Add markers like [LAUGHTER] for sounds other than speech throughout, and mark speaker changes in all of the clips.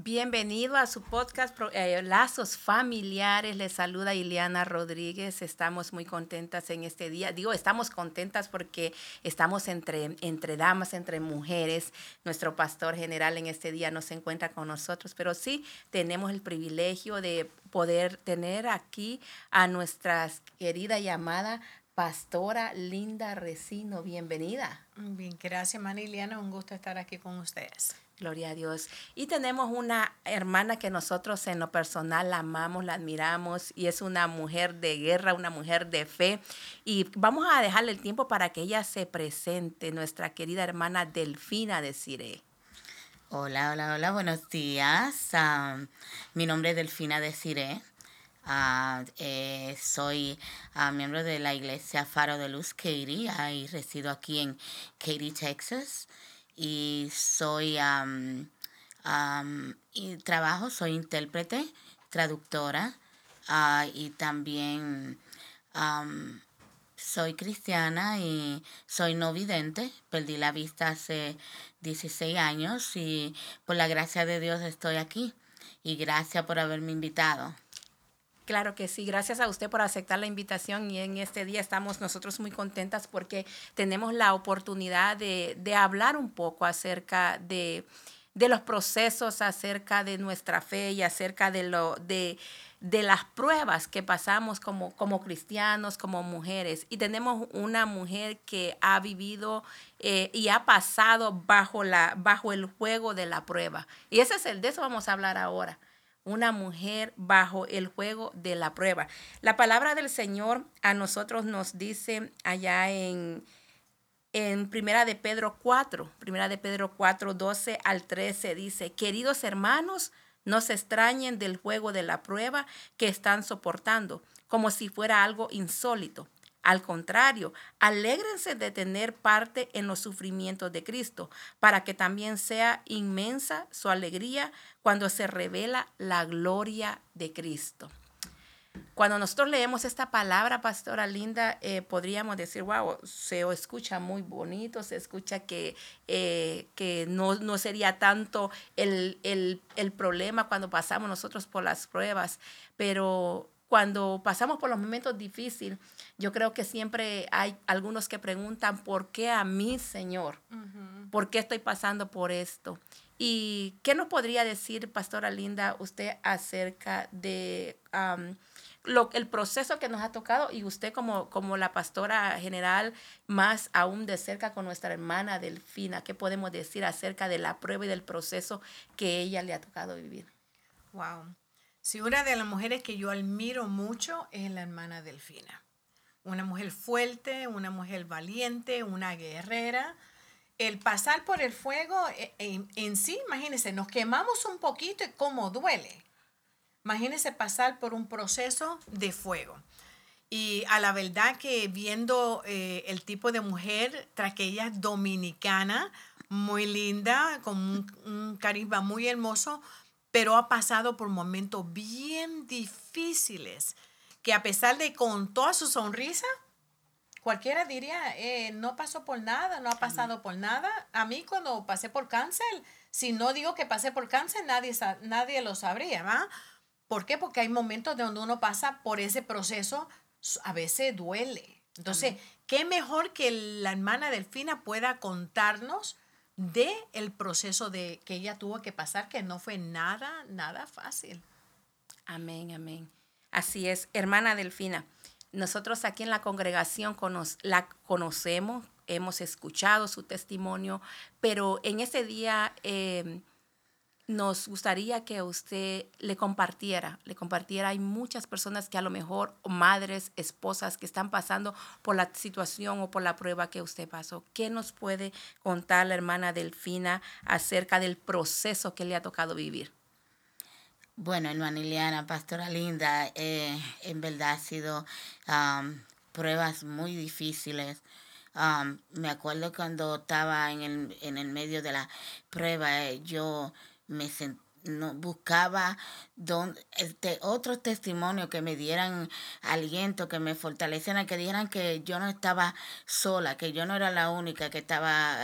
Speaker 1: Bienvenido a su podcast eh, Lazos Familiares. Les saluda Ileana Rodríguez. Estamos muy contentas en este día. Digo, estamos contentas porque estamos entre, entre damas, entre mujeres. Nuestro pastor general en este día no se encuentra con nosotros, pero sí tenemos el privilegio de poder tener aquí a nuestra querida y amada Pastora Linda Recino. Bienvenida.
Speaker 2: Bien, gracias, Maniliana. Un gusto estar aquí con ustedes.
Speaker 1: Gloria a Dios. Y tenemos una hermana que nosotros en lo personal la amamos, la admiramos y es una mujer de guerra, una mujer de fe. Y vamos a dejarle el tiempo para que ella se presente, nuestra querida hermana Delfina de Cire.
Speaker 3: Hola, hola, hola, buenos días. Ah, mi nombre es Delfina de Cire. Eh, soy miembro de la iglesia Faro de Luz Katy y resido aquí en Katy, Texas y soy y trabajo, soy intérprete, traductora ah, y también soy cristiana y soy no vidente. Perdí la vista hace 16 años y por la gracia de Dios estoy aquí. Y gracias por haberme invitado.
Speaker 1: Claro que sí, gracias a usted por aceptar la invitación y en este día estamos nosotros muy contentas porque tenemos la oportunidad de, hablar un poco acerca de, los procesos, acerca de nuestra fe y acerca de, lo, de, las pruebas que pasamos como, como cristianos, como mujeres. Y tenemos una mujer que ha vivido eh, y ha pasado bajo, la, bajo el juego de la prueba. Y ese es el, de eso vamos a hablar ahora una mujer bajo el juego de la prueba. La palabra del Señor a nosotros nos dice allá en, en Primera de Pedro 4, Primera de Pedro 4, 12 al 13 dice, queridos hermanos, no se extrañen del juego de la prueba que están soportando, como si fuera algo insólito al contrario, alégrense de tener parte en los sufrimientos de Cristo, para que también sea inmensa su alegría cuando se revela la gloria de Cristo. Cuando nosotros leemos esta palabra, pastora Linda, eh, podríamos decir, wow, se escucha muy bonito, se escucha que, eh, que no, no, sería tanto el, el, el problema cuando pasamos nosotros por las pruebas, pero cuando pasamos por los momentos difíciles, yo creo que siempre hay algunos que preguntan, ¿por qué a mí, Señor? ¿Por qué estoy pasando por esto? ¿Y qué nos podría decir, Pastora Linda, usted acerca de lo, el proceso que nos ha tocado y usted como, como la pastora general, más aún de cerca con nuestra hermana Delfina, ¿qué podemos decir acerca de la prueba y del proceso que ella le ha tocado vivir?
Speaker 2: Wow. Sí, una de las mujeres que yo admiro mucho es la hermana Delfina. Una mujer fuerte, una mujer valiente, una guerrera. El pasar por el fuego en, en sí, imagínense, nos quemamos un poquito y cómo duele. Imagínense pasar por un proceso de fuego. Y a la verdad que viendo eh, el tipo de mujer, tras que ella es dominicana, muy linda, con un, un carisma muy hermoso, pero ha pasado por momentos bien difíciles, que a pesar de con toda su sonrisa, cualquiera diría, eh, no pasó por nada, no ha pasado por nada. A mí cuando pasé por cáncer, si no digo que pasé por cáncer, nadie, nadie lo sabría, ¿va? ¿Por qué? Porque hay momentos donde uno pasa por ese proceso, a veces duele. Entonces, ¿qué mejor que la hermana Delfina pueda contarnos de el proceso de que ella tuvo que pasar, que no fue nada, nada fácil.
Speaker 1: Amén, amén. Así es, hermana Delfina. Nosotros aquí en la congregación la conocemos, hemos escuchado su testimonio, pero en ese día eh, nos gustaría que usted le compartiera, le compartiera. Hay muchas personas que a lo mejor, madres, esposas, que están pasando por la situación o por la prueba que usted pasó. ¿Qué nos puede contar la hermana Delfina acerca del proceso que le ha tocado vivir?
Speaker 3: Bueno, hermana Liliana, pastora Linda, eh, en verdad ha sido pruebas muy difíciles. me acuerdo cuando estaba en el, en el medio de la prueba, eh, yo me, no buscaba don, este, otros testimonios que me dieran aliento, que me fortalecieran, que dijeran que yo no estaba sola, que yo no era la única que estaba,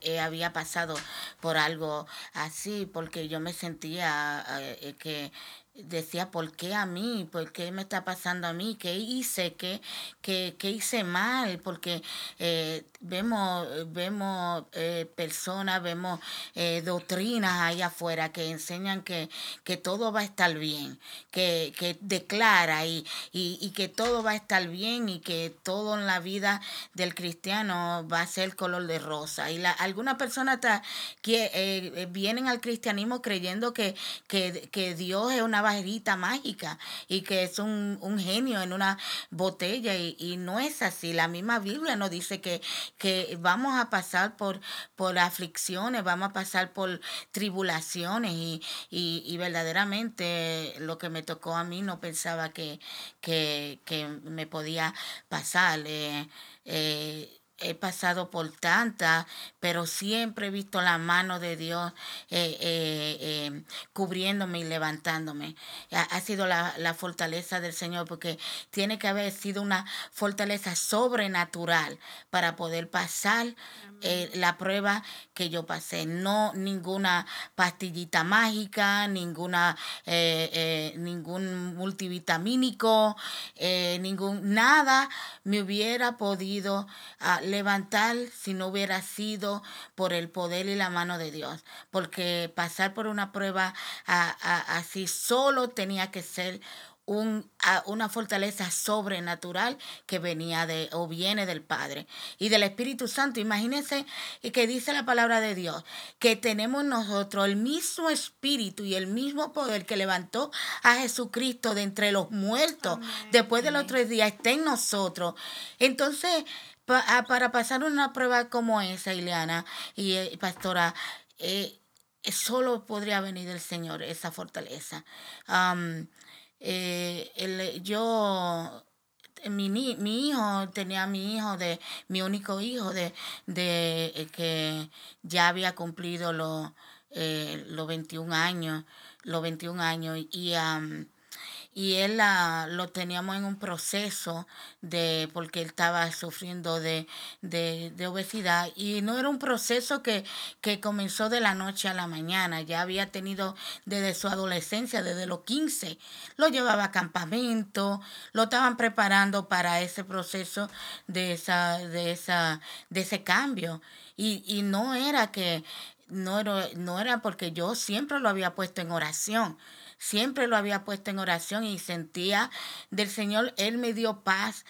Speaker 3: eh, había pasado por algo así, porque yo me sentía eh, que decía, ¿por qué a mí? ¿Por qué me está pasando a mí? ¿Qué hice? ¿Qué, qué, qué hice mal? Porque eh, vemos, vemos eh, personas, vemos eh, doctrinas ahí afuera que enseñan que, que todo va a estar bien, que, que declara y, y, y, que todo va a estar bien y que todo en la vida del cristiano va a ser color de rosa. Y la, algunas personas que vienen al cristianismo creyendo que, que, que Dios es una varita mágica y que es un, genio en una botella y, no es así. La misma Biblia nos dice que, que vamos a pasar por, por aflicciones, vamos a pasar por tribulaciones y, y, verdaderamente lo que me tocó a mí no pensaba que, que, que me podía pasar. Eh, eh, he pasado por tantas, pero siempre he visto la mano de Dios eh, eh, eh, cubriéndome y levantándome. Ha, sido la, fortaleza del Señor porque tiene que haber sido una fortaleza sobrenatural para poder pasar la prueba que yo pasé. No ninguna pastillita mágica, ninguna ningún multivitamínico, ningún nada me hubiera podido uh, levantar si no hubiera sido por el poder y la mano de Dios. Porque pasar por una prueba así solo tenía que ser un, una fortaleza sobrenatural que venía de o viene del Padre y del Espíritu Santo. Imagínense que dice la palabra de Dios, que tenemos nosotros el mismo Espíritu y el mismo poder que levantó a Jesucristo de entre los muertos después de los tres días, está en nosotros. Entonces, Ah, para pasar una prueba como esa, Ileana y eh, pastora, eh, solo podría venir del Señor esa fortaleza. Eh, yo mi, mi hijo, tenía mi hijo, de mi único hijo, de, de que ya había cumplido los, los 21 años, los 21 años, y y él lo teníamos en un proceso de porque él estaba sufriendo de, de, de obesidad y no era un proceso que, que, comenzó de la noche a la mañana, ya había tenido desde su adolescencia, desde los 15, lo llevaba a campamento, lo estaban preparando para ese proceso de, esa, de, esa, de ese cambio y, y no era que no era, no era porque yo siempre lo había puesto en oración siempre lo había puesto en oración y sentía del Señor, Él me dio paz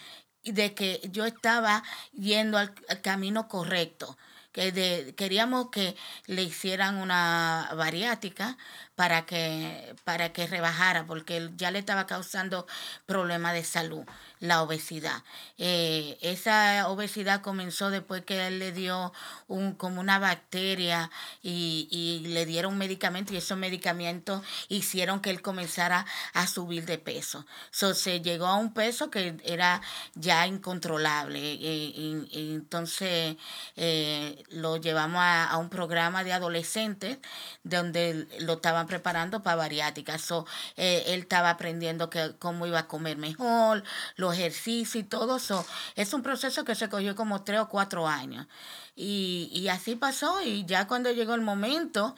Speaker 3: de que yo estaba yendo al, camino correcto. Que de, queríamos que le hicieran una bariátrica para que, para que rebajara, porque ya le estaba causando problemas de salud la obesidad. Eh, esa obesidad comenzó después que él le dio un, como una bacteria y, y le dieron medicamentos y esos medicamentos hicieron que él comenzara a subir de peso. So, se llegó a un peso que era ya incontrolable. Y, entonces eh, lo llevamos a, a, un programa de adolescentes donde lo estaban preparando para bariátrica. So, eh, él estaba aprendiendo que, cómo iba a comer mejor, los ejercicio y todo eso. Es un proceso que se cogió como tres o cuatro años. Y, y así pasó y ya cuando llegó el momento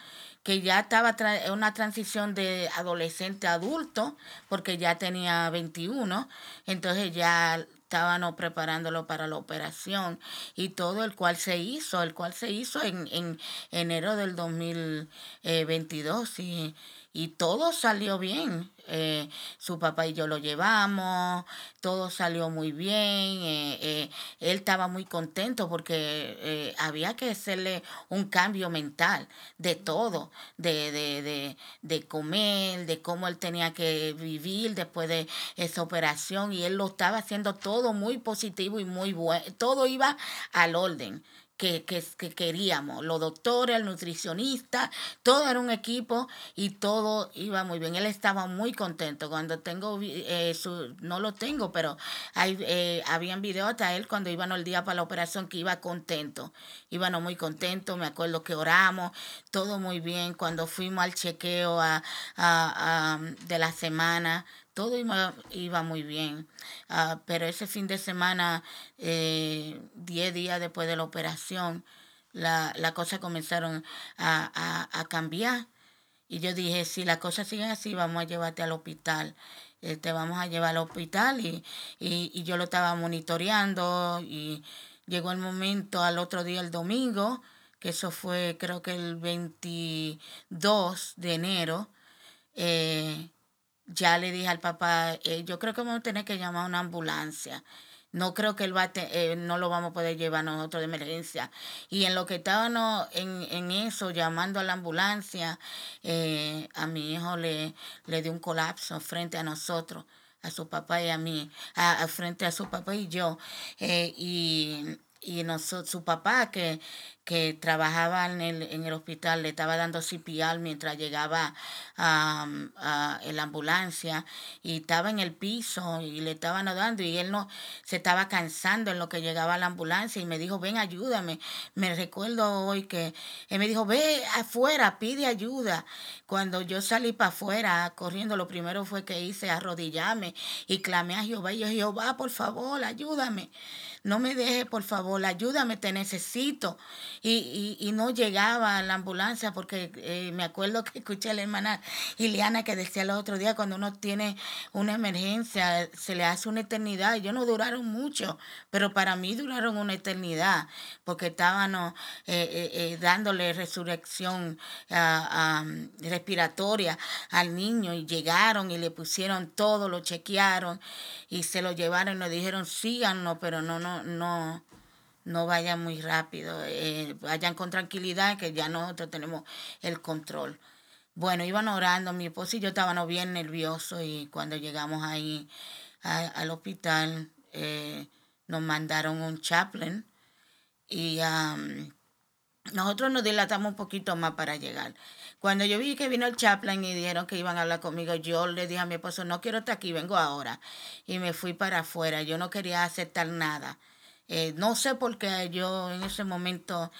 Speaker 3: que ya estaba en una transición de adolescente a adulto, porque ya tenía 21, entonces ya estaban preparándolo para la operación y todo el cual se hizo, el cual se hizo en, en enero del 2022 y, y todo salió bien. Eh, su papá y yo lo llevamos, todo salió muy bien, eh, eh, él estaba muy contento porque había que hacerle un cambio mental de todo, de, de, de, de comer, de cómo él tenía que vivir después de esa operación y él lo estaba haciendo todo muy positivo y muy bueno, todo iba al orden que, que, queríamos. Los doctores, el nutricionista, todo era un equipo y todo iba muy bien. Él estaba muy contento. Cuando tengo, eh, su, no lo tengo, pero hay, eh, habían videos hasta él cuando iban el día para la operación que iba contento. Íbamos muy contentos, me acuerdo que oramos, todo muy bien. Cuando fuimos al chequeo a, a, de la semana, todo iba, iba muy bien. Ah, pero ese fin de semana, eh, diez días después de la operación, las la cosas comenzaron a, a, cambiar. Y yo dije, si las cosas siguen así, vamos a llevarte al hospital. Eh, te vamos a llevar al hospital y, y, y yo lo estaba monitoreando y llegó el momento al otro día, el domingo, que eso fue creo que el 22 de enero. Eh, ya le dije al papá, eh, yo creo que vamos a tener que llamar a una ambulancia. No creo que él va eh, no lo vamos a poder llevar nosotros de emergencia. Y en lo que estábamos en, en eso, llamando a la ambulancia, eh, a mi hijo le, le dio un colapso frente a nosotros, a su papá y a mí, a, frente a su papá y yo. y y nosotros, su papá que, que trabajaba en el, en el hospital le estaba dando CPR mientras llegaba a, la ambulancia y estaba en el piso y le estaban dando y él no se estaba cansando en lo que llegaba a la ambulancia y me dijo ven ayúdame me recuerdo hoy que él me dijo ve afuera pide ayuda cuando yo salí para afuera corriendo lo primero fue que hice arrodillarme y clamé a Jehová y yo Jehová por favor ayúdame no me deje, por favor, ayúdame, te necesito. Y, y, y no llegaba a la ambulancia porque eh, me acuerdo que escuché a la hermana Ileana que decía el otro día, cuando uno tiene una emergencia, se le hace una eternidad. Yo no duraron mucho, pero para mí duraron una eternidad porque estaban eh, eh, dándole resurrección respiratoria al niño y llegaron y le pusieron todo, lo chequearon y se lo llevaron y nos dijeron síganos, pero no, no, no, no vayan muy rápido, eh, vayan con tranquilidad que ya nosotros tenemos el control. Bueno, iban orando, mi esposo y yo estábamos bien nerviosos y cuando llegamos ahí al hospital eh, nos mandaron un chaplain y nosotros nos dilatamos un poquito más para llegar. Cuando yo vi que vino el chaplain y dijeron que iban a hablar conmigo, yo le dije a mi esposo, no quiero estar aquí, vengo ahora. Y me fui para afuera, yo no quería aceptar nada. Eh, no sé por qué yo en ese momento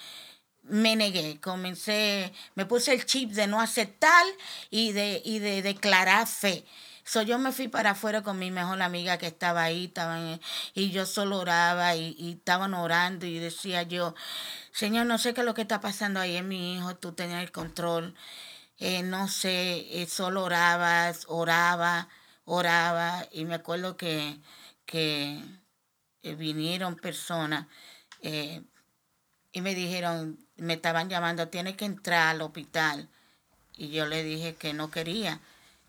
Speaker 3: me negué, comencé, me puse el chip de no aceptar y de, y de declarar fe. So, yo me fui para afuera con mi mejor amiga que estaba ahí, estaban, y yo solo oraba y, y estaban orando y decía yo, Señor, no sé qué es lo que está pasando ahí en mi hijo, tú tenías el control, eh, no sé, eh, solo orabas, oraba, oraba y me acuerdo que, que eh, vinieron personas y me dijeron, me estaban llamando, tienes que entrar al hospital. Y yo le dije que no quería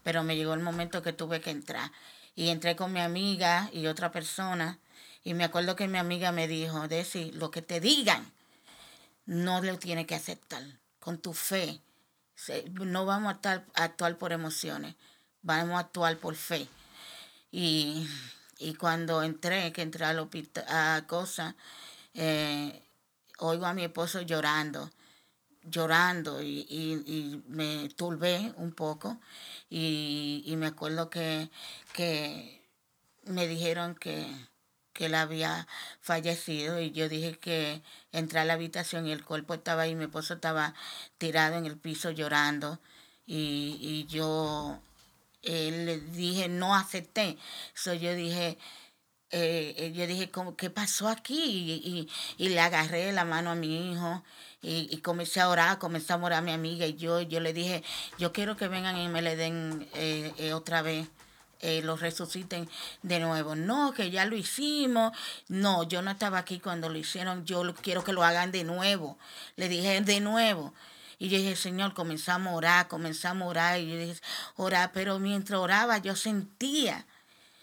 Speaker 3: pero me llegó el momento que tuve que entrar. Y entré con mi amiga y otra persona. Y me acuerdo que mi amiga me dijo, Desi, lo que te digan, no lo tienes que aceptar. Con tu fe. No vamos a, actuar por emociones, vamos a actuar por fe. Y, cuando entré, que entré al hospital, a cosa, eh, oigo a mi esposo llorando llorando y, y, me turbé un poco y, y me acuerdo que, que me dijeron que, que él había fallecido y yo dije que entré a la habitación y el cuerpo estaba ahí, mi esposo estaba tirado en el piso llorando y, y yo le dije, no acepté. So yo dije, eh, eh, yo dije, ¿qué pasó aquí? Y, y, le agarré la mano a mi hijo y, y, comencé a orar, comencé a orar a mi amiga y yo, yo le dije, yo quiero que vengan y me le den eh, eh otra vez. Eh, lo resuciten de nuevo. No, que ya lo hicimos. No, yo no estaba aquí cuando lo hicieron. Yo quiero que lo hagan de nuevo. Le dije de nuevo. Y yo dije, Señor, comenzamos a orar, comenzamos a orar. Y yo dije, orar. Pero mientras oraba, yo sentía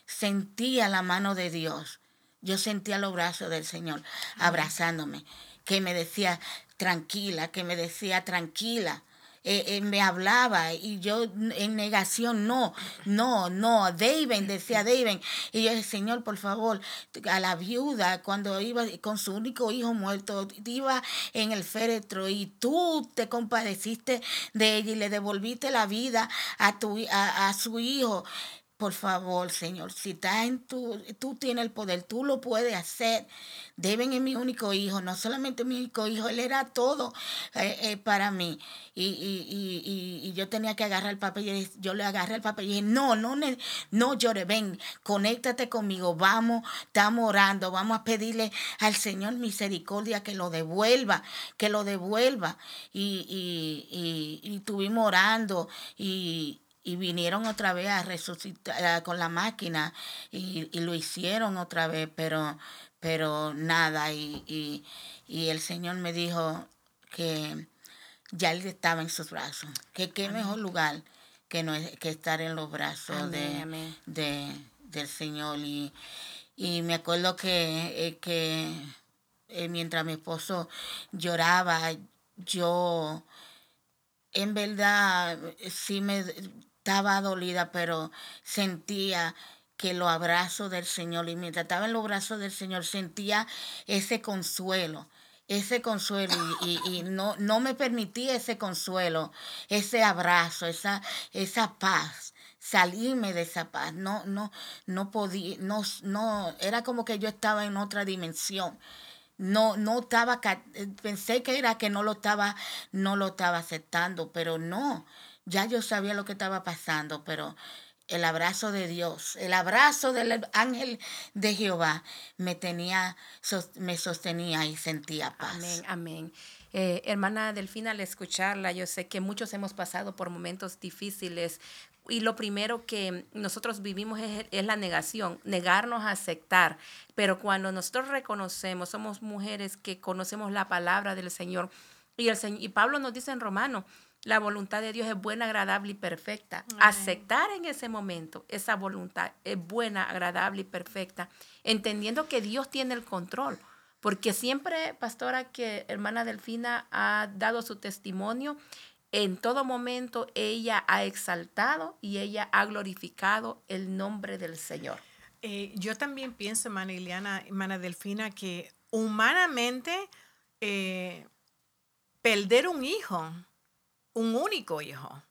Speaker 3: sentía la mano de Dios. Yo sentía los brazos del Señor abrazándome, que me decía tranquila, que me decía tranquila. Eh, eh, me hablaba y yo en negación, no, no, no, David, decía David. Y yo decía, Señor, por favor, a la viuda cuando iba con su único hijo muerto, iba en el féretro y tú te compadeciste de ella y le devolviste la vida a, tu, a, a su hijo. Por favor, Señor, si está en tu, tú tienes el poder, tú lo puedes hacer. Deben es mi único hijo, no solamente mi único hijo, él era todo eh, eh, para mí. Y, y, y, yo tenía que agarrar el papel, y yo le agarré el papel y dije, no, no, no llore, ven, conéctate conmigo, vamos, estamos orando, vamos a pedirle al Señor misericordia que lo devuelva, que lo devuelva. Y, y, y, estuvimos orando y y vinieron otra vez a resucitar con la máquina y, lo hicieron otra vez, pero, pero nada. Y, el Señor me dijo que ya él estaba en sus brazos, que qué mejor lugar que, no que estar en los brazos de, de, del Señor. Y, y me acuerdo que, eh, que eh, mientras mi esposo lloraba, yo en verdad sí me estaba dolida, pero sentía que los abrazos del Señor, y mientras estaba en los brazos del Señor, sentía ese consuelo, ese consuelo, y, y, no, no me permitía ese consuelo, ese abrazo, esa, esa paz salirme de esa paz. No, no, no podía, no, no, era como que yo estaba en otra dimensión. No, no estaba, pensé que era que no lo estaba, no lo estaba aceptando, pero no ya yo sabía lo que estaba pasando, pero el abrazo de Dios, el abrazo del ángel de Jehová me tenía, me sostenía y sentía paz.
Speaker 1: Amén, amén. Eh, hermana Delfina, al escucharla, yo sé que muchos hemos pasado por momentos difíciles y lo primero que nosotros vivimos es, la negación, negarnos a aceptar. Pero cuando nosotros reconocemos, somos mujeres que conocemos la palabra del Señor. Y, el, y Pablo nos dice en Romano la voluntad de Dios es buena, agradable y perfecta. Aceptar en ese momento esa voluntad es buena, agradable y perfecta, entendiendo que Dios tiene el control. Porque siempre, pastora, que hermana Delfina ha dado su testimonio, en todo momento ella ha exaltado y ella ha glorificado el nombre del Señor.
Speaker 2: Eh, yo también pienso, hermana Iliana, hermana Delfina, que humanamente eh, perder un hijo un único hijo.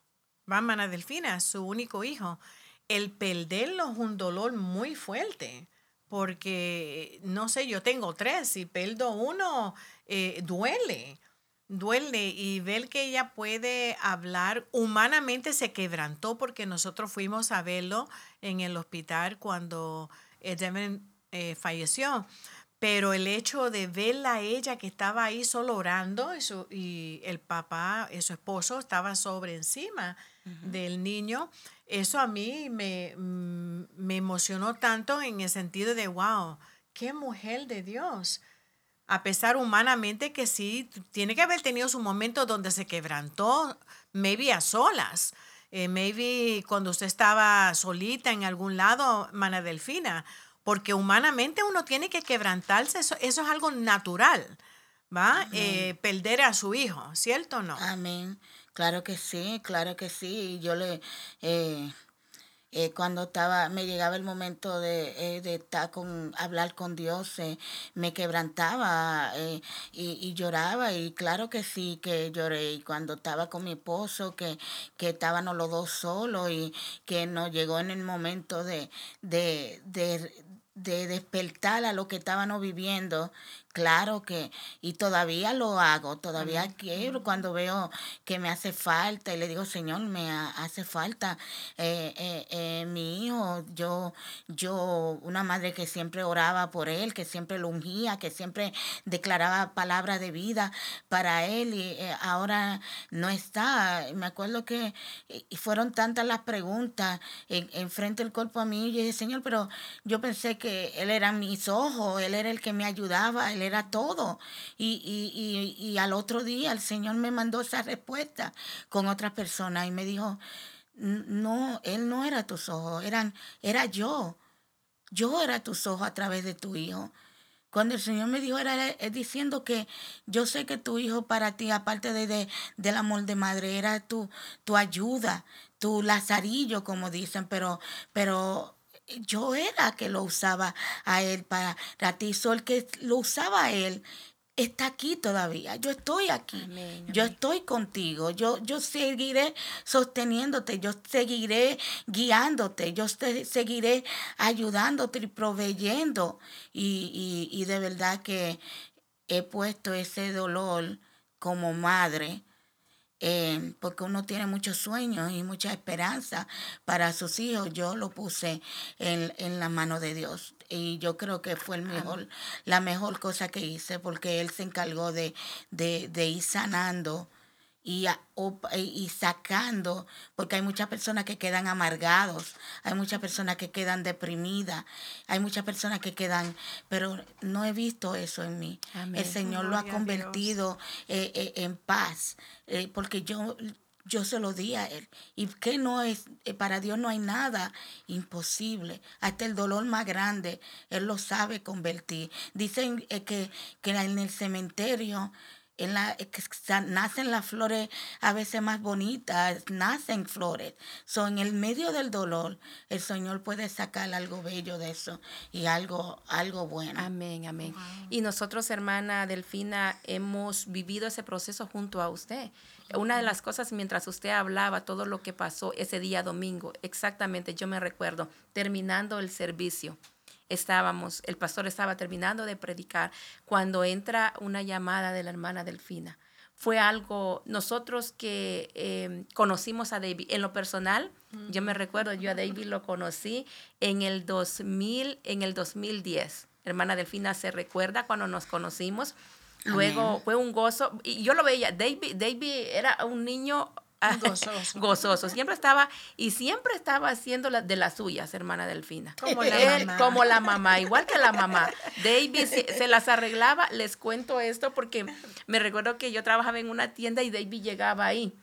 Speaker 2: Hermana Delfina, su único hijo. El perderlo es un dolor muy fuerte, porque, no sé, yo tengo tres, si perdo uno, eh, duele, duele. Y ver que ella puede hablar, humanamente se quebrantó porque nosotros fuimos a verlo en el hospital cuando Devin eh, falleció pero el hecho de verla a ella que estaba ahí solo orando y, el papá, su esposo, estaba sobre encima del niño, eso a mí me, mm, me, emocionó tanto en el sentido de, wow, qué mujer de Dios. A pesar humanamente que sí, tiene que haber tenido su momento donde se quebrantó, maybe a solas. Eh, maybe cuando usted estaba solita en algún lado, Mana Delfina, porque humanamente uno tiene que quebrantarse, eso, es algo natural, ¿va? Eh, perder a su hijo, ¿cierto o no?
Speaker 3: Amén. Claro que sí, claro que sí. Yo le, eh, eh, cuando estaba, me llegaba el momento de, de estar con, hablar con Dios, me quebrantaba y, y, lloraba y claro que sí que lloré. Y cuando estaba con mi esposo, que, que estábamos los dos solos y que nos llegó en el momento de, de, de de despertar a lo que estábamos viviendo Claro que, y todavía lo hago, todavía quiero cuando veo que me hace falta y le digo, Señor, me hace falta eh, eh, eh, mi hijo, yo, yo, una madre que siempre oraba por él, que siempre lo ungía, que siempre declaraba palabras de vida para él y ahora no está. Me acuerdo que fueron tantas las preguntas en, en frente del cuerpo a mí y dije, Señor, pero yo pensé que él era mis ojos, él era el que me ayudaba, él era todo. Y, y, y, y al otro día el Señor me mandó esa respuesta con otra persona y me dijo, no, Él no era tus ojos, eran, era yo. Yo era tus ojos a través de tu hijo. Cuando el Señor me dijo, era diciendo que yo sé que tu hijo para ti, aparte de, de del amor de madre, era tu, tu ayuda, tu lazarillo, como dicen, pero, pero yo era que lo usaba a él para, para ti, el que lo usaba a él está aquí todavía. Yo estoy aquí. Yo estoy contigo. Yo, yo seguiré sosteniéndote. Yo seguiré guiándote. Yo seguiré ayudándote y proveyendo. Y, y, y de verdad que he puesto ese dolor como madre eh, porque uno tiene muchos sueños y mucha esperanza para sus hijos. Yo lo puse en, en la mano de Dios y yo creo que fue el mejor, la mejor cosa que hice porque Él se encargó de, de, de ir sanando y, y sacando, porque hay muchas personas que quedan amargados, hay muchas personas que quedan deprimidas, hay muchas personas que quedan, pero no he visto eso en mí. El Señor lo ha convertido eh, eh, en paz, eh, porque yo yo se lo di a él. Y que no es, para Dios no hay nada imposible. Hasta el dolor más grande, Él lo sabe convertir. Dicen que, que en el cementerio en la, nacen las flores a veces más bonitas, nacen flores. son en el medio del dolor, el Señor puede sacar algo bello de eso y algo, algo bueno.
Speaker 1: Amén, amén. Y nosotros, hermana Delfina, hemos vivido ese proceso junto a usted. Una de las cosas mientras usted hablaba, todo lo que pasó ese día domingo, exactamente, yo me recuerdo, terminando el servicio estábamos, el pastor estaba terminando de predicar cuando entra una llamada de la hermana Delfina. Fue algo, nosotros que em, conocimos a David, en lo personal, yo me recuerdo, yo a David lo conocí en el 2000, en el 2010. Hermana Delfina se recuerda cuando nos conocimos. Luego fue un gozo, y yo lo veía, David, David era un niño Gozoso. Gozoso. Siempre estaba, y siempre estaba haciendo de las suyas, hermana Delfina. Como [LAUGHS] la mamá. Como la mamá, igual que la mamá. David se, las arreglaba. Les cuento esto porque me recuerdo que yo trabajaba en una tienda y David llegaba ahí.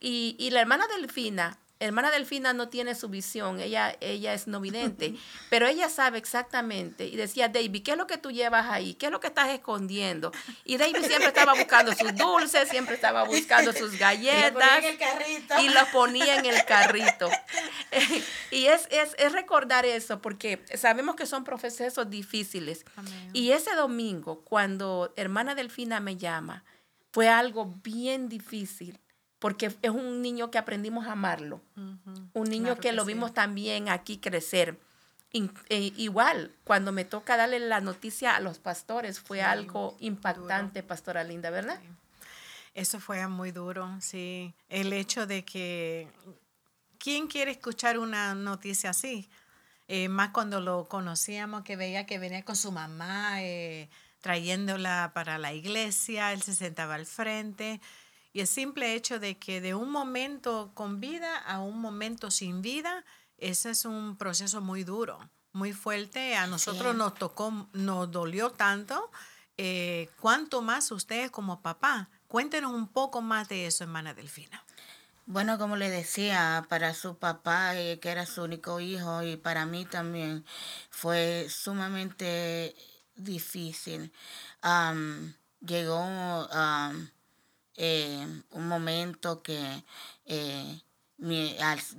Speaker 1: Y, y la hermana Delfina hermana Delfina no tiene su visión, ella, ella es no vidente, pero ella sabe exactamente. Y decía, David, ¿qué es lo que tú llevas ahí? ¿Qué es lo que estás escondiendo? Y David siempre estaba buscando sus dulces, siempre estaba buscando sus [LAUGHS] galletas. Y lo ponía en el carrito. [LAUGHS] y es, es, recordar eso, porque sabemos que son procesos difíciles. Y ese domingo, cuando hermana Delfina me llama, fue algo bien difícil porque es un niño que aprendimos a amarlo, un niño que, lo vimos también aquí crecer. E, igual, cuando me toca darle la noticia a los pastores, fue algo impactante, Pastora Linda, ¿verdad?
Speaker 2: Eso fue muy duro, sí. El hecho de que, ¿quién quiere escuchar una noticia así? Eh, más cuando lo conocíamos, que veía que venía con su mamá, eh, trayéndola para la iglesia, él se sentaba al frente y el simple hecho de que de un momento con vida a un momento sin vida, ese es un proceso muy duro, muy fuerte. A nosotros nos tocó, nos dolió tanto. Eh, ¿Cuánto más ustedes como papá? Cuéntenos un poco más de eso, hermana Delfina.
Speaker 3: Bueno, como le decía, para su papá, eh, que era su único hijo, y para mí también fue sumamente difícil. llegó eh, un momento que eh,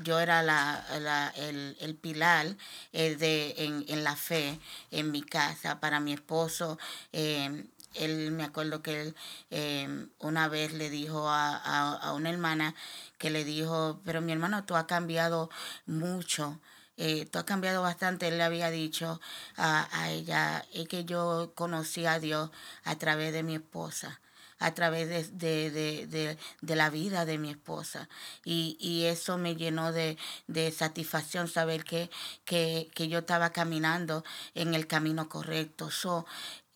Speaker 3: yo era la, el, pilar eh, de, en, la fe en mi casa para mi esposo. él me acuerdo que él una vez le dijo a, una hermana que le dijo, pero mi hermano, tú has cambiado mucho. tú has cambiado bastante, él le había dicho a, a ella, es que yo conocí a Dios a través de mi esposa a través de, de, de, de la vida de mi esposa. Y, y eso me llenó de, satisfacción saber que, que, que, yo estaba caminando en el camino correcto. So,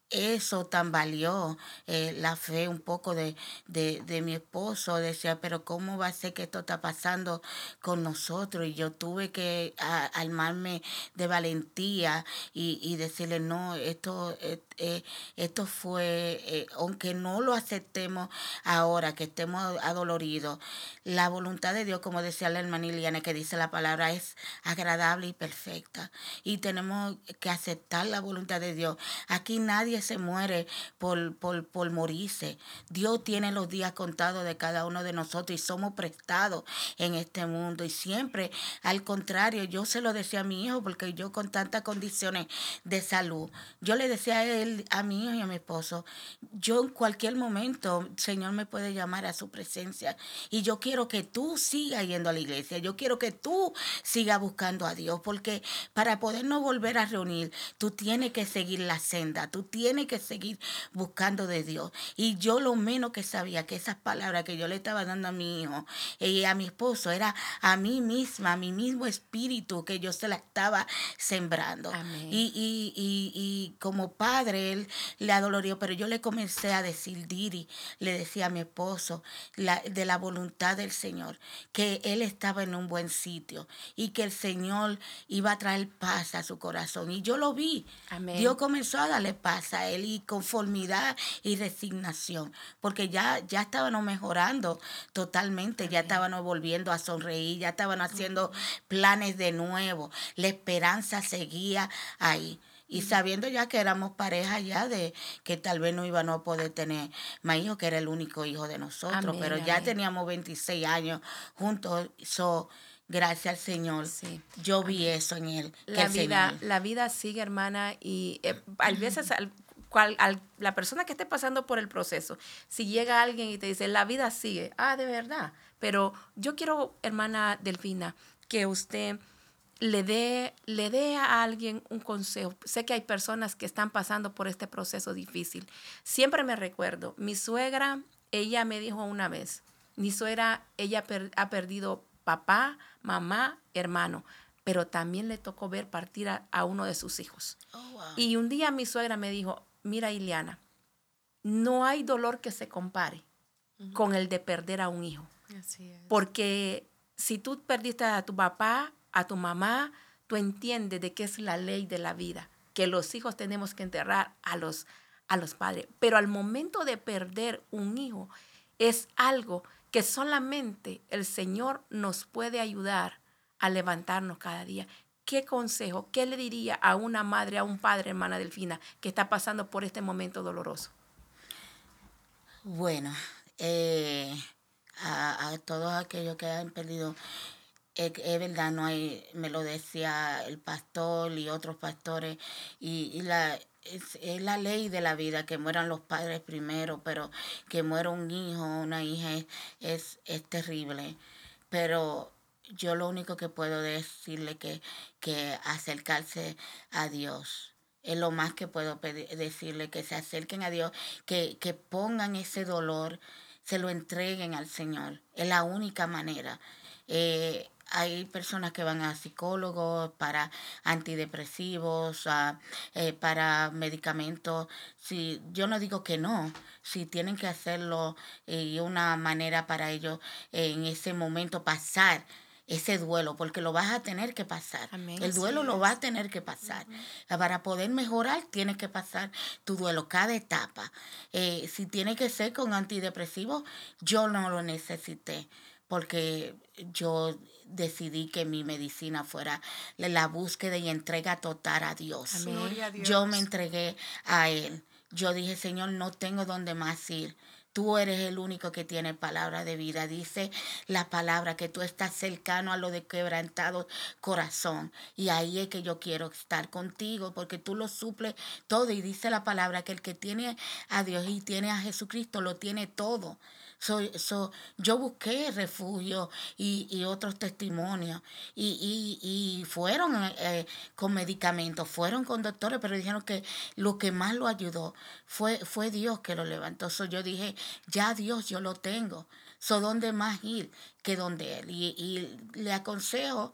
Speaker 3: eso tambaleó eh, la fe un poco de, de, de, mi esposo. Decía, pero ¿cómo va a ser que esto está pasando con nosotros? Y yo tuve que armarme de valentía y, y decirle, no, esto, eh, eh, esto fue, aunque no lo aceptemos ahora, que estemos adoloridos, la voluntad de Dios, como decía la hermana Iliana, que dice la palabra, es agradable y perfecta. Y tenemos que aceptar la voluntad de Dios. Aquí nadie se muere por, por, por morirse. Dios tiene los días contados de cada uno de nosotros y somos prestados en este mundo. Y siempre, al contrario, yo se lo decía a mi hijo, porque yo con tantas condiciones de salud, yo le decía a él, a mi hijo y a mi esposo, yo en cualquier momento, Señor me puede llamar a su presencia. Y yo quiero que tú sigas yendo a la iglesia. Yo quiero que tú sigas buscando a Dios, porque para podernos volver a reunir, tú tienes que seguir la senda, tú tienes que seguir buscando de Dios. Y yo lo menos que sabía que esas palabras que yo le estaba dando a mi hijo y a mi esposo era a mí misma, a mi mismo espíritu que yo se la estaba sembrando. Y, y, y, y, como padre, él le adolorió, pero yo le comencé a decir, Diri, le decía a mi esposo, la, de la voluntad del Señor, que él estaba en un buen sitio y que el Señor iba a traer paz a su corazón. Y yo lo vi. Dios comenzó a darle paz a él y conformidad y resignación, porque ya, ya estábamos mejorando totalmente, ya estábamos volviendo a sonreír, ya estaban haciendo planes de nuevo, la esperanza seguía ahí. Y sabiendo ya que éramos pareja ya de que tal vez no íbamos a poder tener más hijos, que era el único hijo de nosotros, pero ya teníamos 26 años juntos. So, gracias al Señor, sí. yo vi eso en él.
Speaker 1: La vida, la vida sigue, hermana, y eh, a veces al, cual, la persona que esté pasando por el proceso, si llega alguien y te dice, la vida sigue, ah, de verdad. Pero yo quiero, hermana Delfina, que usted le dé, le dé a alguien un consejo. Sé que hay personas que están pasando por este proceso difícil. Siempre me recuerdo, mi suegra, ella me dijo una vez, mi suegra, ella ha perdido papá, mamá, hermano, pero también le tocó ver partir a, uno de sus hijos. Oh, y un día mi suegra me dijo, mira Ileana, no hay dolor que se compare con el de perder a un hijo. Porque si tú perdiste a tu papá, a tu mamá, tú entiendes de qué es la ley de la vida, que los hijos tenemos que enterrar a los, a los padres. Pero al momento de perder un hijo, es algo que solamente el Señor nos puede ayudar a levantarnos cada día. ¿Qué consejo, qué le diría a una madre, a un padre, hermana Delfina, que está pasando por este momento doloroso?
Speaker 3: Bueno, eh, a, todos aquellos que han perdido es, verdad, no hay, me lo decía el pastor y otros pastores, y, la, es, la ley de la vida, que mueran los padres primero, pero que muera un hijo o una hija es, es, terrible. Pero yo lo único que puedo decirle que, que acercarse a Dios. Es lo más que puedo decirle, que se acerquen a Dios, que, que pongan ese dolor, se lo entreguen al Señor. Es la única manera. Eh, hay personas que van a psicólogos para antidepresivos, eh, para medicamentos. Si, yo no digo que no, si tienen que hacerlo eh, y una manera para ellos en ese momento pasar ese duelo, porque lo vas a tener que pasar. el duelo lo vas a tener que pasar. Para poder mejorar, tienes que pasar tu duelo, cada etapa. Eh, si tiene que ser con antidepresivos, yo no lo necesité porque yo decidí que mi medicina fuera la búsqueda y entrega total a Dios. Yo me entregué a Él. Yo dije, Señor, no tengo dónde más ir. Tú eres el único que tiene palabra de vida. Dice la palabra que tú estás cercano a lo de quebrantado corazón. Y ahí es que yo quiero estar contigo porque tú lo suples todo. Y dice la palabra que el que tiene a Dios y tiene a Jesucristo lo tiene todo. So, yo busqué refugio y, y otros testimonios y, y, y fueron eh, con medicamentos, fueron con doctores, pero dijeron que lo que más lo ayudó fue, fue Dios que lo levantó. So, yo dije, ya Dios yo lo tengo. So, ¿dónde más ir que donde Él? Y, y le aconsejo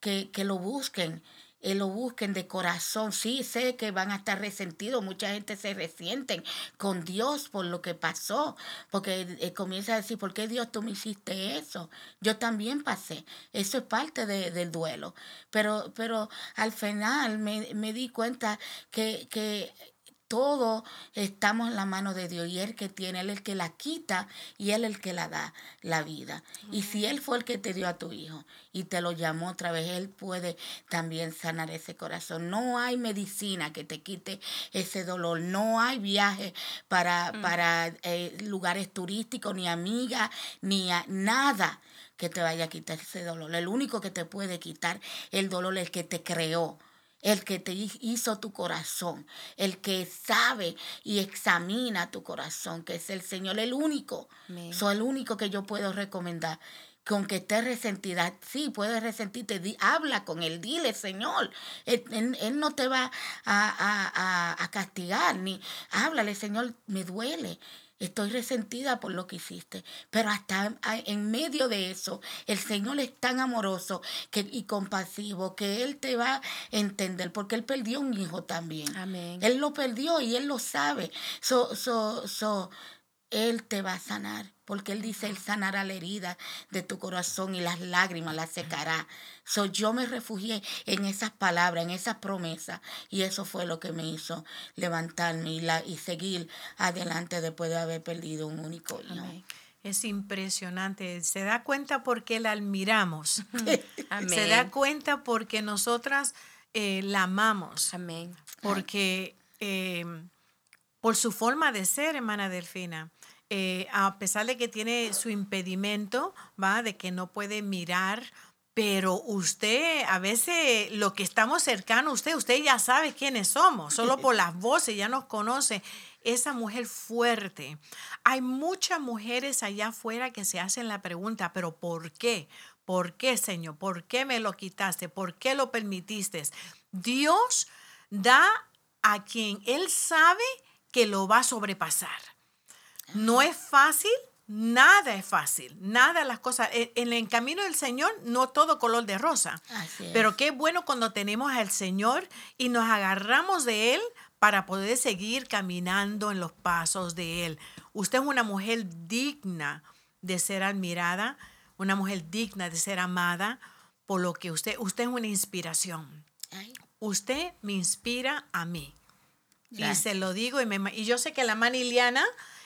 Speaker 3: que, que lo busquen eh, lo busquen de corazón. Sí, sé que van a estar resentidos, mucha gente se resienten con Dios por lo que pasó, porque eh, comienza a decir, ¿por qué Dios tú me hiciste eso? Yo también pasé, eso es parte del duelo, pero, pero al final me, me di cuenta que, que todo estamos en la mano de Dios y Él que tiene, Él el que la quita y Él el que la da la vida. Y si Él fue el que te dio a tu hijo y te lo llamó otra vez, Él puede también sanar ese corazón. No hay medicina que te quite ese dolor, no hay viaje para, mm. para eh, lugares turísticos, ni amigas, ni nada que te vaya a quitar ese dolor. El único que te puede quitar el dolor es el que te creó el que te hizo tu corazón, el que sabe y examina tu corazón, que es el Señor, el único. Soy el único que yo puedo recomendar. Que aunque esté resentida, sí, puedes resentirte, habla con él, dile, Señor, él, no te va a, a, a castigar, ni háblale, Señor, me duele, estoy resentida por lo que hiciste. Pero hasta en medio de eso, el Señor es tan amoroso que, y compasivo que Él te va a entender, porque Él perdió un hijo también. Amén. Él lo perdió y Él lo sabe. So, so, so, él te va a sanar, porque Él dice, Él sanará la herida de tu corazón y las lágrimas las secará. So, yo me refugié en esas palabras, en esas promesas, y eso fue lo que me hizo levantarme y, la, y seguir adelante después de haber perdido un único hijo.
Speaker 2: Es impresionante. Se da cuenta porque la admiramos. [LAUGHS] [LAUGHS] Se da cuenta porque nosotras eh, la amamos. Amén. Porque eh, por su forma de ser, hermana Delfina. Eh, a pesar de que tiene su impedimento, ¿va? De que no puede mirar, pero usted, a veces lo que estamos cercanos, usted, usted ya sabe quiénes somos, solo por las voces ya nos conoce. Esa mujer fuerte. Hay muchas mujeres allá afuera que se hacen la pregunta, pero ¿por qué? ¿Por qué, Señor? ¿Por qué me lo quitaste? ¿Por qué lo permitiste? Dios da a quien Él sabe que lo va a sobrepasar. No es fácil, nada es fácil, nada de las cosas. En el camino del Señor no todo color de rosa. Pero qué bueno cuando tenemos al Señor y nos agarramos de Él para poder seguir caminando en los pasos de Él. Usted es una mujer digna de ser admirada, una mujer digna de ser amada por lo que usted, usted es una inspiración. Usted me inspira a mí. Y se lo digo y, me, y yo sé que la maniliana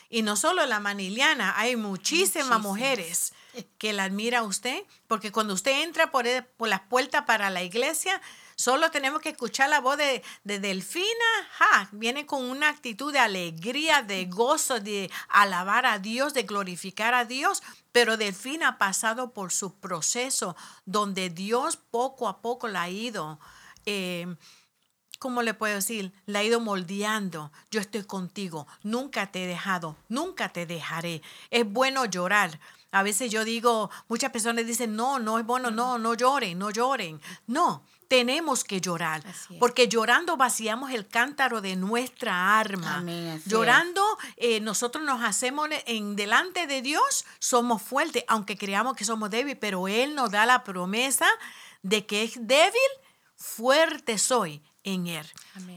Speaker 2: y no solo la maniliana, hay muchísimas, mujeres [LAUGHS] que la admira a usted, porque cuando usted entra por, por las puertas para la iglesia, solo tenemos que escuchar la voz de, Delfina, ja, viene con una actitud de alegría, de [LAUGHS] gozo, de alabar a Dios, de glorificar a Dios, pero Delfina ha pasado por su proceso donde Dios poco a poco la ha ido. Eh, ¿cómo le puedo decir? La he ido moldeando. Yo estoy contigo. Nunca te he dejado. Nunca te dejaré. Es bueno llorar. A veces yo digo, muchas personas dicen, no, no es bueno, no, no lloren, no lloren. No, tenemos que llorar, porque llorando vaciamos el cántaro de nuestra arma. llorando, eh, nosotros nos hacemos en delante de Dios, somos fuertes, aunque creamos que somos débiles, pero Él nos da la promesa de que es débil, fuerte soy en Él.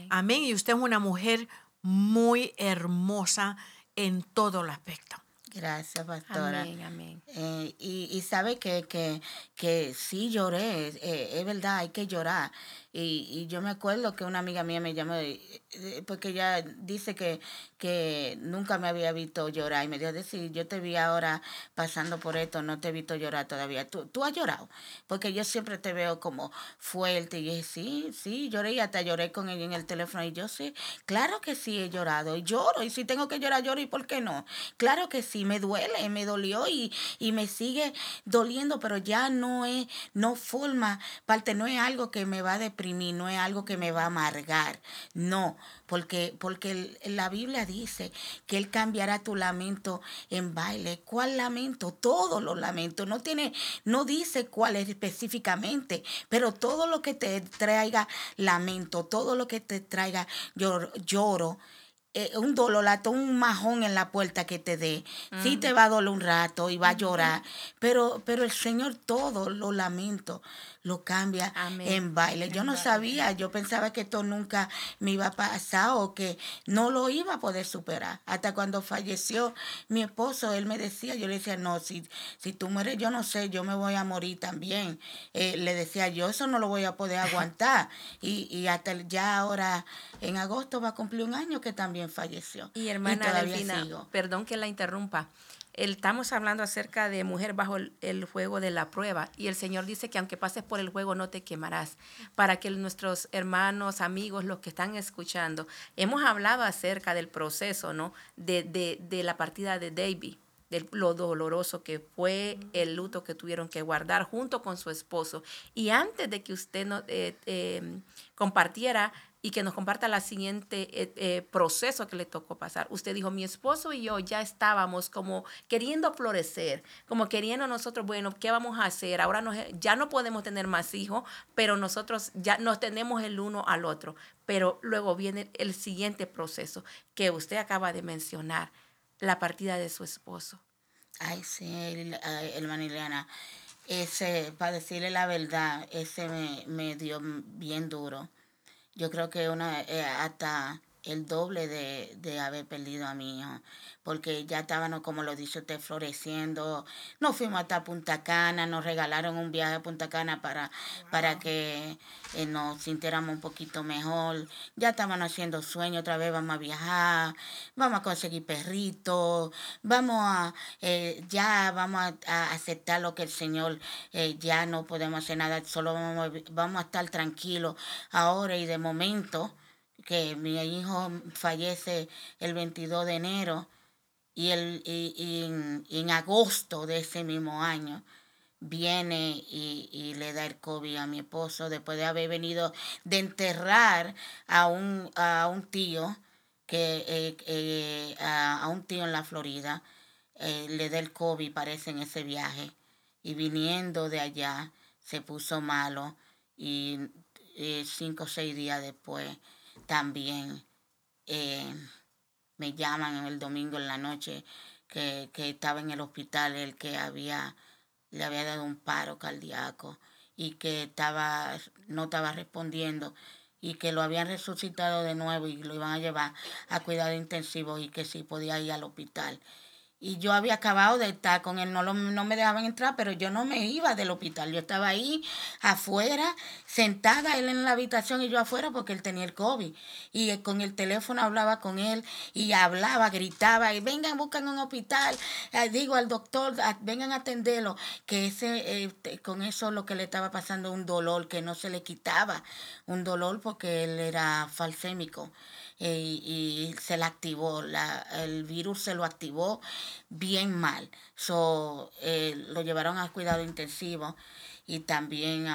Speaker 2: Amén. Y usted es una mujer muy hermosa en todo el aspecto.
Speaker 3: Gracias, pastora. Amén, amén. Eh, y, sabe que, que, que sí lloré, eh, es verdad, hay que llorar. Y, y, yo me acuerdo que una amiga mía me llamó, eh, porque ella dice que, que nunca me había visto llorar. Y me dijo, decir, yo te vi ahora pasando por esto, no te he visto llorar todavía. ¿Tú, tú has llorado? Porque yo siempre te veo como fuerte. Y dije, sí, sí, lloré y hasta lloré con ella en el teléfono. Y yo sí, claro que sí he llorado. Y lloro. Y si tengo que llorar, lloro. ¿Y por qué no? Claro que sí, me duele, me dolió y, y me sigue doliendo, pero ya no es, no forma parte, no es algo que me va a no es algo que me va a amargar, no, porque, porque la Biblia dice que Él cambiará tu lamento en baile. ¿Cuál lamento? Todos los lamentos, no tiene, no dice cuál es específicamente, pero todo lo que te traiga lamento, todo lo que te traiga lloro eh, un dolor, un majón en la puerta que te dé. Sí te va a doler un rato y va a llorar, pero, pero el Señor todo, lo lamento, lo cambia en baile. Yo no sabía, yo pensaba que esto nunca me iba a pasar o que no lo iba a poder superar. Hasta cuando falleció mi esposo, él me decía, yo le decía, no, si, si tú mueres, yo no sé, yo me voy a morir también. Eh, le decía, yo eso no lo voy a poder aguantar. y, y hasta ya ahora, en agosto va a cumplir un año que también falleció.
Speaker 1: Y hermana Delfina, perdón que la interrumpa. Estamos hablando acerca de mujer bajo el, juego de la prueba y el Señor dice que aunque pases por el juego no te quemarás. Para que nuestros hermanos, amigos, los que están escuchando, hemos hablado acerca del proceso, ¿no? De, de, de la partida de David de lo doloroso que fue el luto que tuvieron que guardar junto con su esposo. Y antes de que usted no, eh, eh, compartiera y que nos comparta la siguiente eh, eh, proceso que le tocó pasar. Usted dijo, mi esposo y yo ya estábamos como queriendo florecer, como queriendo nosotros, bueno, ¿qué vamos a hacer? Ahora ya no podemos tener más hijos, pero nosotros ya nos tenemos el uno al otro. Pero luego viene el siguiente proceso que usted acaba de mencionar, la partida de su esposo.
Speaker 3: Ay, sí, hermana Ileana. Ese, para decirle la verdad, ese me, me dio bien duro yo creo que una eh, hasta el doble de, de, haber perdido a mi hijo, porque ya estábamos, como lo dice usted, floreciendo. Nos fuimos hasta Punta Cana, nos regalaron un viaje a Punta Cana para, para que eh, nos sintiéramos un poquito mejor. Ya estaban haciendo sueños, otra vez vamos a viajar, vamos a conseguir perritos, vamos a, eh, ya vamos a, aceptar lo que el Señor, eh, ya no podemos hacer nada, solo vamos, vamos a estar tranquilos ahora y de momento que mi hijo fallece el 22 de enero y, el, y, en, agosto de ese mismo año viene y, le da el COVID a mi esposo después de haber venido de enterrar a un, a un tío que eh, eh, a, un tío en la Florida eh, le da el COVID parece en ese viaje. Y viniendo de allá se puso malo y cinco o seis días después también eh, me llaman el domingo en la noche que, estaba en el hospital el que había le había dado un paro cardíaco y que estaba no estaba respondiendo y que lo habían resucitado de nuevo y lo iban a llevar a cuidado intensivo y que sí podía ir al hospital y yo había acabado de estar con él, no, lo, no me dejaban entrar, pero yo no me iba del hospital, yo estaba ahí afuera, sentada él en la habitación y yo afuera porque él tenía el COVID. Y con el teléfono hablaba con él y hablaba, gritaba, y vengan, buscan un hospital, eh, digo al doctor, vengan a atenderlo, que ese, este, con eso lo que le estaba pasando un dolor que no se le quitaba, un dolor porque él era falsémico. Eh, y se le activó, la, el virus se lo activó bien mal. So, eh, lo llevaron a cuidado intensivo y también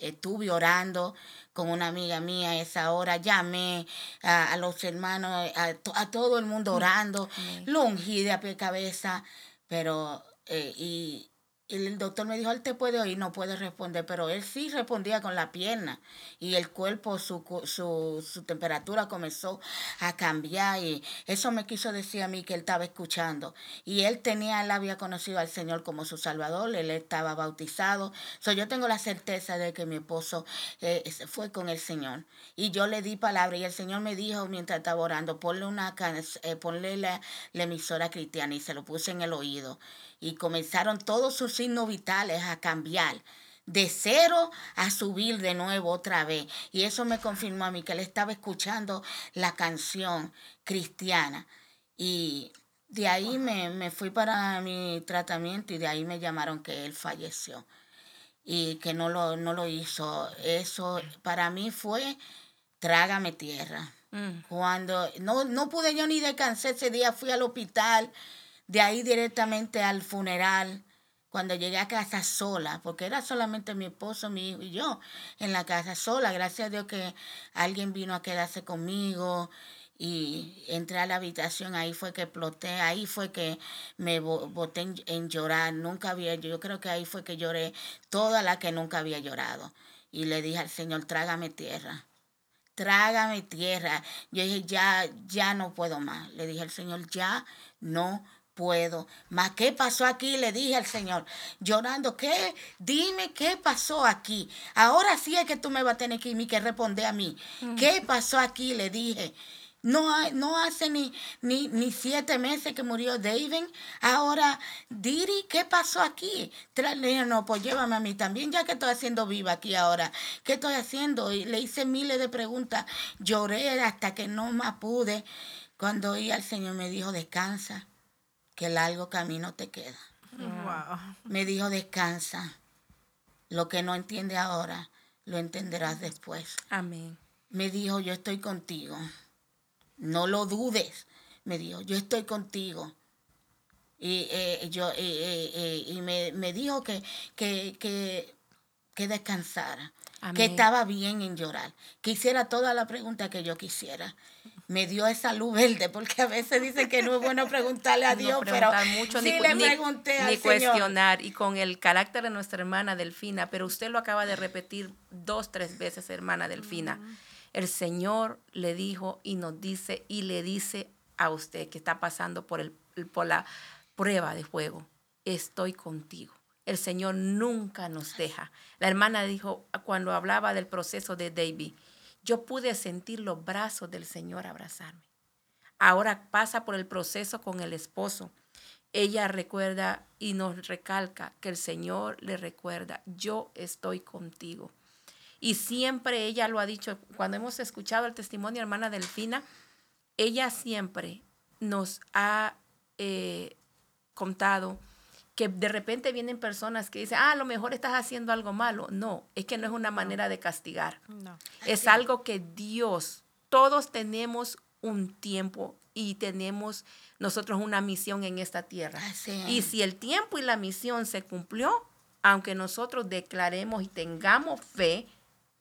Speaker 3: estuve orando con una amiga mía a esa hora, llamé a, los hermanos, a, todo el mundo orando, lo ungí de a pie cabeza, pero eh, y el doctor me dijo, él te puede oír, no puede responder, pero él sí respondía con la pierna y el cuerpo, su, su, su temperatura comenzó a cambiar y eso me quiso decir a mí que él estaba escuchando. Y él tenía, él había conocido al Señor como su Salvador, él estaba bautizado. So, yo tengo la certeza de que mi esposo eh, fue con el Señor. Y yo le di palabra y el Señor me dijo mientras estaba orando, ponle, una, eh, ponle la, la emisora cristiana y se lo puse en el oído y comenzaron todos sus signos vitales a cambiar de cero a subir de nuevo otra vez. Y eso me confirmó a mí que él estaba escuchando la canción cristiana. Y de ahí me, me, fui para mi tratamiento y de ahí me llamaron que él falleció y que no lo, no lo hizo. Eso para mí fue trágame tierra. Mm. Cuando no, no pude yo ni descansar ese día, fui al hospital de ahí directamente al funeral, cuando llegué a casa sola, porque era solamente mi esposo, mi hijo y yo en la casa sola. Gracias a Dios que alguien vino a quedarse conmigo y entré a la habitación, ahí fue que exploté, ahí fue que me boté en, llorar, nunca había, yo creo que ahí fue que lloré toda la que nunca había llorado. Y le dije al Señor, trágame tierra, trágame tierra. Yo dije, ya, ya no puedo más. Le dije al Señor, ya no puedo más. ¿Qué pasó aquí? Le dije al Señor, llorando, ¿qué? Dime qué pasó aquí. Ahora sí es que tú me vas a tener que, que responder a mí. Mm. ¿Qué pasó aquí? Le dije. No, no hace ni, ni, ni, siete meses que murió David. Ahora, Diri, ¿qué pasó aquí? Le dije, no, pues llévame a mí también, ya que estoy haciendo viva aquí ahora. ¿Qué estoy haciendo? Y le hice miles de preguntas. Lloré hasta que no más pude. Cuando oí al Señor me dijo, descansa, que largo camino te queda. Me dijo, descansa. Lo que no entiende ahora, lo entenderás después.
Speaker 1: Amén.
Speaker 3: Me dijo, yo estoy contigo. No lo dudes, me dijo, yo estoy contigo. Y, eh, yo, eh, eh, y me, dijo que, que, que, que descansara, que estaba bien en llorar, que hiciera toda la pregunta que yo quisiera. Me dio esa luz verde, porque a veces dicen que no es bueno preguntarle a [LAUGHS] Dios, pero mucho, sí ni, le pregunté
Speaker 1: ni, ni cuestionar. Y con el carácter de nuestra hermana Delfina, pero usted lo acaba de repetir dos, tres veces, hermana Delfina el Señor le dijo y nos dice y le dice a usted que está pasando por, el, por la prueba de fuego, estoy contigo. El Señor nunca nos deja. La hermana dijo cuando hablaba del proceso de David, yo pude sentir los brazos del Señor abrazarme. Ahora pasa por el proceso con el esposo. Ella recuerda y nos recalca que el Señor le recuerda, yo estoy contigo. Y siempre ella lo ha dicho, cuando hemos escuchado el testimonio hermana Delfina, ella siempre nos ha eh, contado que de repente vienen personas que dicen, ah, a lo mejor estás haciendo algo malo. No, es que no es una manera de castigar. Es algo que Dios, todos tenemos un tiempo y tenemos nosotros una misión en esta tierra. Y si el tiempo y la misión se cumplió, aunque nosotros declaremos y tengamos fe,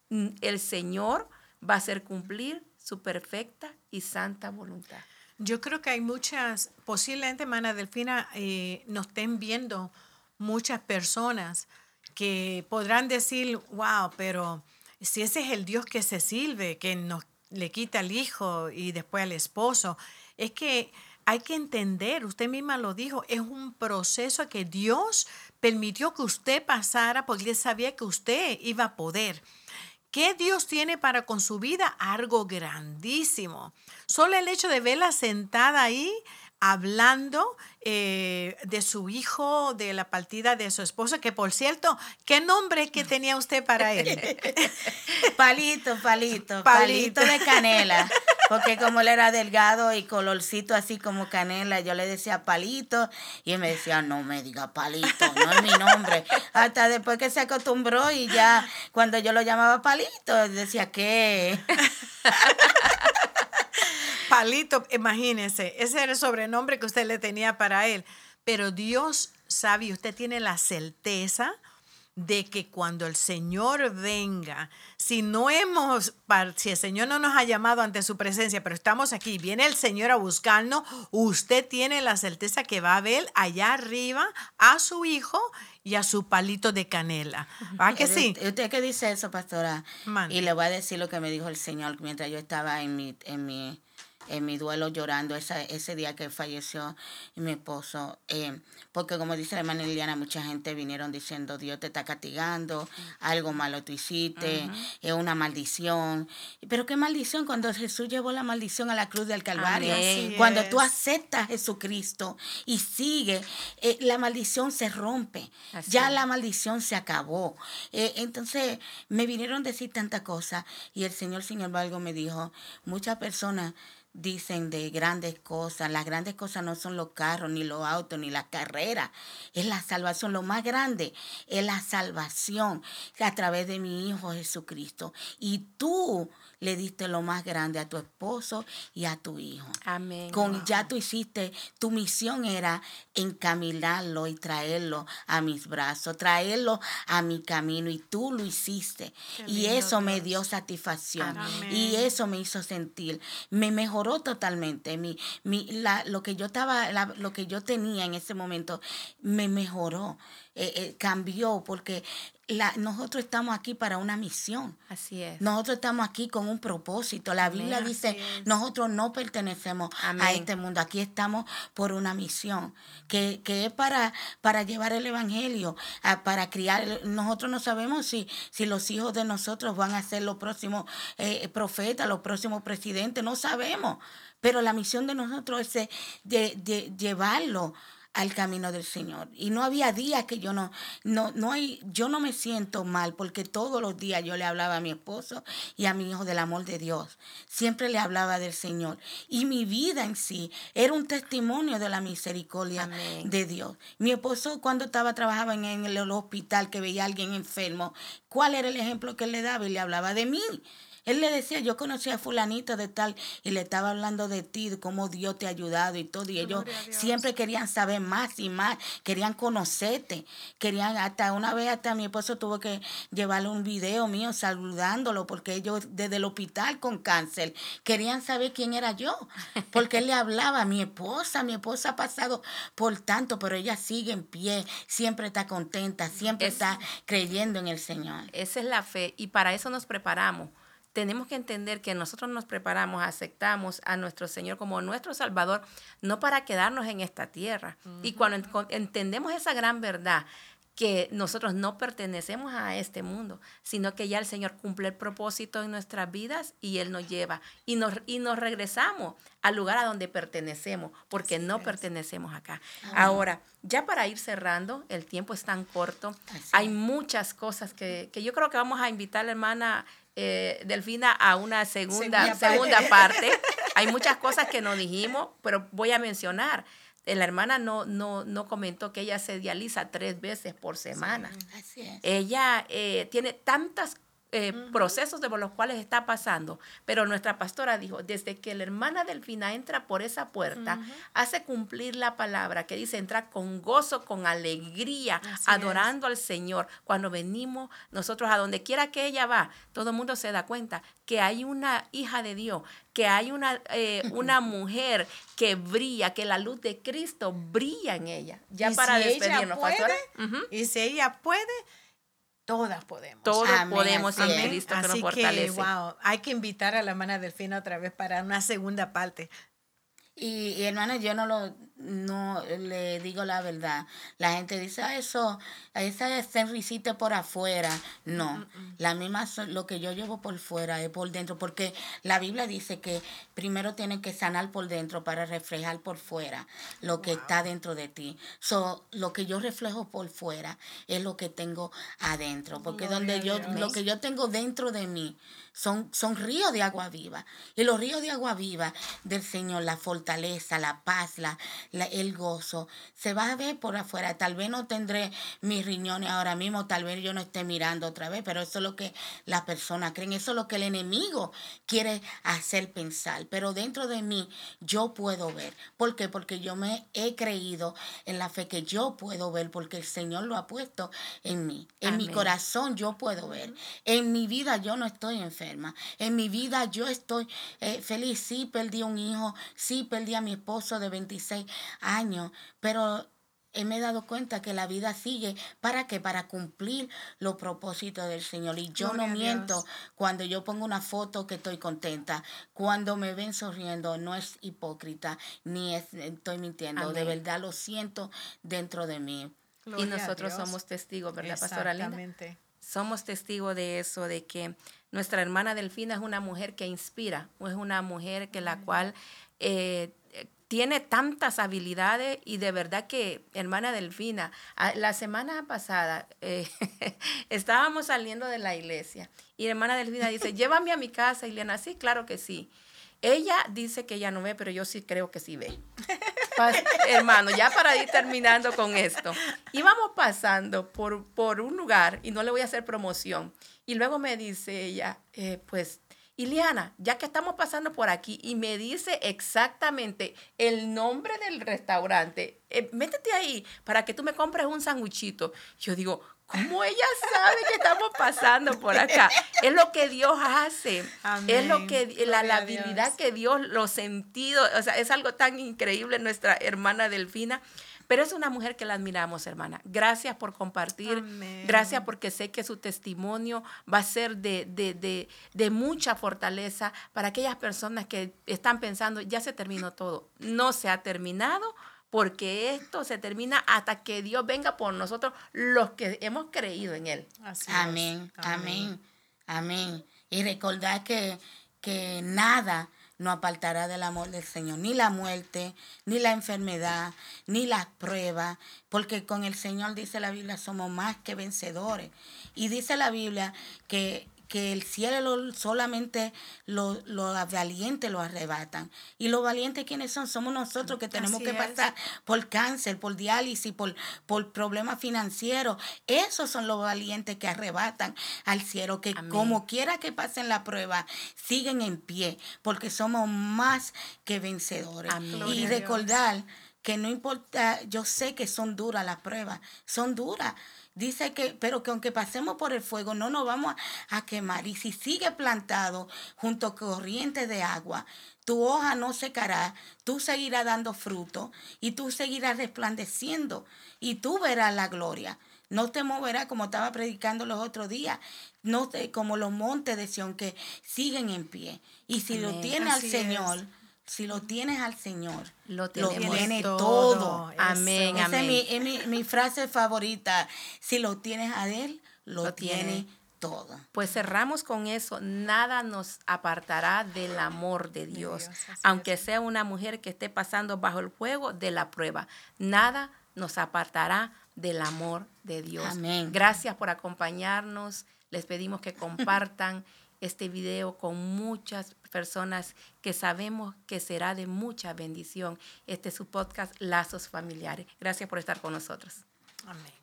Speaker 1: el Señor va a hacer cumplir su perfecta y santa voluntad.
Speaker 2: Yo creo que hay muchas, posiblemente, hermana Delfina, eh, nos estén viendo muchas personas que podrán decir, wow, pero si ese es el Dios que se sirve, que nos le quita al hijo y después al esposo, es que hay que entender, usted misma lo dijo, es un proceso que Dios permitió que usted pasara porque él sabía que usted iba a poder. ¿Qué Dios tiene para con su vida? Algo grandísimo. Solo el hecho de verla sentada ahí hablando eh, de su hijo, de la partida de su esposo, que por cierto, ¿qué nombre que [LAUGHS] tenía usted para él? [LAUGHS]
Speaker 3: palito, palito, palito, de canela, [LAUGHS] porque como él era delgado y colorcito así como canela, yo le decía palito y él me decía, no me diga palito, no es mi nombre. Hasta después que se acostumbró y ya cuando yo lo llamaba palito, decía, ¿qué?
Speaker 2: Palito, imagínese, ese era el sobrenombre que usted le tenía para él. Pero Dios sabe, usted tiene la certeza de que cuando el Señor venga, si no hemos, si el Señor no nos ha llamado ante su presencia, pero estamos aquí, viene el Señor a buscarnos, usted tiene la certeza que va a ver allá arriba a su hijo y a su palito de canela. ¿Va que sí?
Speaker 3: ¿Usted qué dice eso, pastora? Y le voy a decir lo que me dijo el Señor mientras yo estaba en mi, en mi en mi duelo llorando ese día que falleció mi esposo. Eh, porque como dice la hermana Liliana, mucha gente vinieron diciendo, Dios te está castigando, algo malo tú hiciste, es una maldición. Pero qué maldición cuando Jesús llevó la maldición a la cruz del Calvario. cuando tú aceptas a Jesucristo y sigue, eh, la maldición se rompe. ya la maldición se acabó. Eh, entonces me vinieron a decir tanta cosa y el Señor, sin embargo, me dijo, muchas personas dicen de grandes cosas. Las grandes cosas no son los carros, ni los autos, ni la carrera. Es la salvación. Lo más grande es la salvación a través de mi Hijo Jesucristo. Y tú le diste lo más grande a tu esposo y a tu hijo.
Speaker 1: Amén.
Speaker 3: Con ya tú hiciste, tu misión era encaminarlo y traerlo a mis brazos, traerlo a mi camino y tú lo hiciste. y eso me dio satisfacción y eso me hizo sentir, me mejoró totalmente. Mi, mi, la, lo que yo estaba, lo que yo tenía en ese momento me mejoró eh, eh, cambió porque la, nosotros estamos aquí para una misión.
Speaker 1: Así es.
Speaker 3: Nosotros estamos aquí con un propósito. La Biblia
Speaker 2: Amén,
Speaker 3: dice, nosotros no pertenecemos a este mundo. Aquí estamos por una misión que, que es para, para llevar el Evangelio, a- para criar. Nosotros no sabemos si, si los hijos de nosotros van a ser los próximos eh, profetas, los próximos presidentes. No sabemos. Pero la misión de nosotros es eh, de, de llevarlo al camino del Señor. Y no había días que yo no, no, no hay, yo no me siento mal porque todos los días yo le hablaba a mi esposo y a mi hijo del amor de Dios. Siempre le hablaba del Señor. Y mi vida en sí era un testimonio de la misericordia
Speaker 1: Amén.
Speaker 3: de Dios. Mi esposo cuando estaba trabajaba en el, el hospital que veía a alguien enfermo, ¿cuál era el ejemplo que él le daba? Y le hablaba de mí. Él le decía, yo conocí a fulanito de tal y le estaba hablando de ti, de cómo Dios te ha ayudado y todo. Y ellos siempre querían saber más y más, querían conocerte. Querían, hasta una vez hasta mi esposo tuvo que llevarle un video mío saludándolo porque ellos desde el hospital con cáncer querían saber quién era yo. Porque él le hablaba a mi esposa, mi esposa ha pasado por tanto, pero ella sigue en pie, siempre está contenta, siempre
Speaker 1: Es-
Speaker 3: está creyendo en el Señor.
Speaker 1: Esa es la fe y para eso nos preparamos. Tenemos que entender que nosotros nos preparamos, aceptamos a nuestro Señor como nuestro Salvador, no para quedarnos en esta tierra. Y cuando en- entendemos esa gran verdad, que nosotros no pertenecemos a este mundo, sino que ya el Señor cumple el propósito en nuestras vidas y Él nos lleva. Y nos, y nos regresamos al lugar a donde pertenecemos, porque no pertenecemos acá. Ahora, ya para ir cerrando, el tiempo es tan corto,
Speaker 3: Así
Speaker 1: hay
Speaker 3: es.
Speaker 1: muchas cosas que, que yo creo que vamos a invitar a la hermana eh, Delfina a una segunda,
Speaker 2: Segunda
Speaker 1: segunda
Speaker 2: parte. [LAUGHS]
Speaker 1: Hay muchas cosas que no dijimos, pero voy a mencionar. Eh, La hermana no, no, no comentó que ella se dializa tres veces por semana.
Speaker 3: Así es.
Speaker 1: Ella eh, tiene tantos procesos de por los cuales está pasando, pero nuestra pastora dijo, desde que la hermana Delfina entra por esa puerta, hace cumplir la palabra que dice, entra con gozo, con alegría,
Speaker 2: Así
Speaker 1: adorando al Señor. Cuando venimos nosotros a donde quiera que ella va, todo el mundo se da cuenta que hay una hija de Dios, que hay una, eh, una mujer que brilla, que la luz de Cristo brilla en ella. Ya
Speaker 2: Y
Speaker 1: para
Speaker 2: si ella
Speaker 1: despedirnos,
Speaker 2: puede,
Speaker 1: pastora.
Speaker 2: Y si ella puede, todas podemos.
Speaker 1: Todos
Speaker 3: Amén,
Speaker 1: podemos
Speaker 3: así
Speaker 1: en. Cristo que nos
Speaker 2: Así
Speaker 1: fortalece.
Speaker 2: que, wow, hay que invitar a la hermana Delfina otra vez para una segunda parte.
Speaker 3: Y, y, hermana, yo no lo no le digo la verdad. La gente dice, ah, eso, esa es ser risita por afuera. No, la misma, lo que yo llevo por fuera es por dentro, porque la Biblia dice que primero tienes que sanar por dentro para reflejar por fuera lo que está dentro de ti. So, lo que yo reflejo por fuera es lo que tengo adentro, porque donde yo,
Speaker 2: Dios.
Speaker 3: lo que yo tengo dentro de mí son, son ríos de agua viva. Y los ríos de agua viva del Señor, la fortaleza, la paz, la, la- el gozo, se va a ver por afuera. Tal vez no tendré mis riñones ahora mismo, tal vez yo no esté mirando otra vez, pero eso es lo que las personas creen, eso es lo que el enemigo quiere hacer pensar. Pero dentro de mí yo puedo ver. ¿Por qué? Porque yo me he creído en la fe que yo puedo ver, porque el Señor lo ha puesto en mí. En mi corazón yo puedo ver. En mi vida yo no estoy enferma. En mi vida yo estoy eh, feliz. Sí, perdí un hijo. Sí, perdí a mi esposo de 26 años. Pero me he dado cuenta que la vida sigue. ¿Para qué? Para cumplir los propósitos del Señor. Y yo
Speaker 2: Gloria
Speaker 3: no miento cuando yo pongo una foto que estoy contenta. Cuando me ven sonriendo, no es hipócrita, ni es, estoy mintiendo. De
Speaker 1: Amén.
Speaker 3: verdad lo siento dentro de mí.
Speaker 1: Y
Speaker 2: Gloria a
Speaker 1: nosotros somos testigos, ¿verdad, pastora Linda? Somos testigos de eso, de que nuestra hermana Delfina es una mujer que inspira, es una mujer que la cual eh, tiene tantas habilidades y de verdad que, hermana Delfina, a- la semana pasada eh, [LAUGHS] estábamos saliendo de la iglesia y hermana Delfina dice, [LAUGHS] llévame a mi casa, Ileana, sí, claro que sí. Ella dice que ella no ve, pero yo sí creo que sí ve. [LAUGHS] Pas- hermano, ya para ir terminando con esto, íbamos pasando por, por un lugar y no le voy a hacer promoción. Y luego me dice ella, eh, pues, Ileana, ya que estamos pasando por aquí y me dice exactamente el nombre del restaurante, eh, métete ahí para que tú me compres un sanguchito. Yo digo, ¿cómo ella sabe que estamos pasando por acá? Es lo que Dios hace. Es lo que la, la habilidad que Dios, los sentidos, o sea, es algo tan increíble nuestra hermana Delfina. Pero es una mujer que la admiramos, hermana. Gracias por compartir.
Speaker 2: Amén.
Speaker 1: Gracias porque sé que su testimonio va a ser de, de, de, de mucha fortaleza para aquellas personas que están pensando, ya se terminó todo. No se ha terminado porque esto se termina hasta que Dios venga por nosotros, los que hemos creído en Él.
Speaker 2: Así es.
Speaker 3: Amén, amén, amén. Y recordar que, que nada nos apartará del amor del Señor, ni la muerte, ni la enfermedad, ni las pruebas, porque con el Señor dice la Biblia somos más que vencedores. Y dice la Biblia que que el cielo lo- solamente los lo valientes lo arrebatan. Y los valientes, ¿quiénes son? Somos nosotros que tenemos
Speaker 2: Así
Speaker 3: que
Speaker 2: es.
Speaker 3: pasar por cáncer, por diálisis, por, por problemas financieros. Esos son los valientes que arrebatan al cielo, que
Speaker 1: Amén.
Speaker 3: como quiera que pasen la prueba, siguen en pie, porque somos más que vencedores.
Speaker 1: Amén.
Speaker 3: Y recordar que no importa, yo sé que son duras las pruebas, son duras. Dice que, pero que aunque pasemos por el fuego, no nos vamos a, a quemar. Y si sigue plantado junto a corrientes de agua, tu hoja no secará, tú seguirás dando fruto y tú seguirás resplandeciendo y tú verás la gloria. No te moverás como estaba predicando los otros días, no te, como los montes de Sión que siguen en pie. Y si lo
Speaker 1: Amén.
Speaker 3: tienes
Speaker 2: Así
Speaker 3: al
Speaker 2: es.
Speaker 3: Si lo tienes al Señor,
Speaker 1: Lo
Speaker 3: tiene
Speaker 2: todo.
Speaker 3: todo.
Speaker 1: Amén,
Speaker 3: Esa
Speaker 1: amén.
Speaker 3: es, mi, es mi- [LAUGHS] mi frase favorita. Si lo tienes a Él, lo,
Speaker 1: Lo
Speaker 3: tiene.
Speaker 1: tiene.
Speaker 3: todo.
Speaker 1: Pues cerramos con eso. Nada nos apartará del amor de Dios. Aunque
Speaker 2: es.
Speaker 1: sea una mujer que esté pasando bajo el fuego de la prueba. Nada nos apartará del amor de Dios.
Speaker 3: Amén.
Speaker 1: Gracias por acompañarnos. Les pedimos que compartan [LAUGHS] este video con muchas personas que sabemos que será de mucha bendición. Este es su podcast Lazos Familiares. Gracias por estar con nosotros.
Speaker 2: Amén.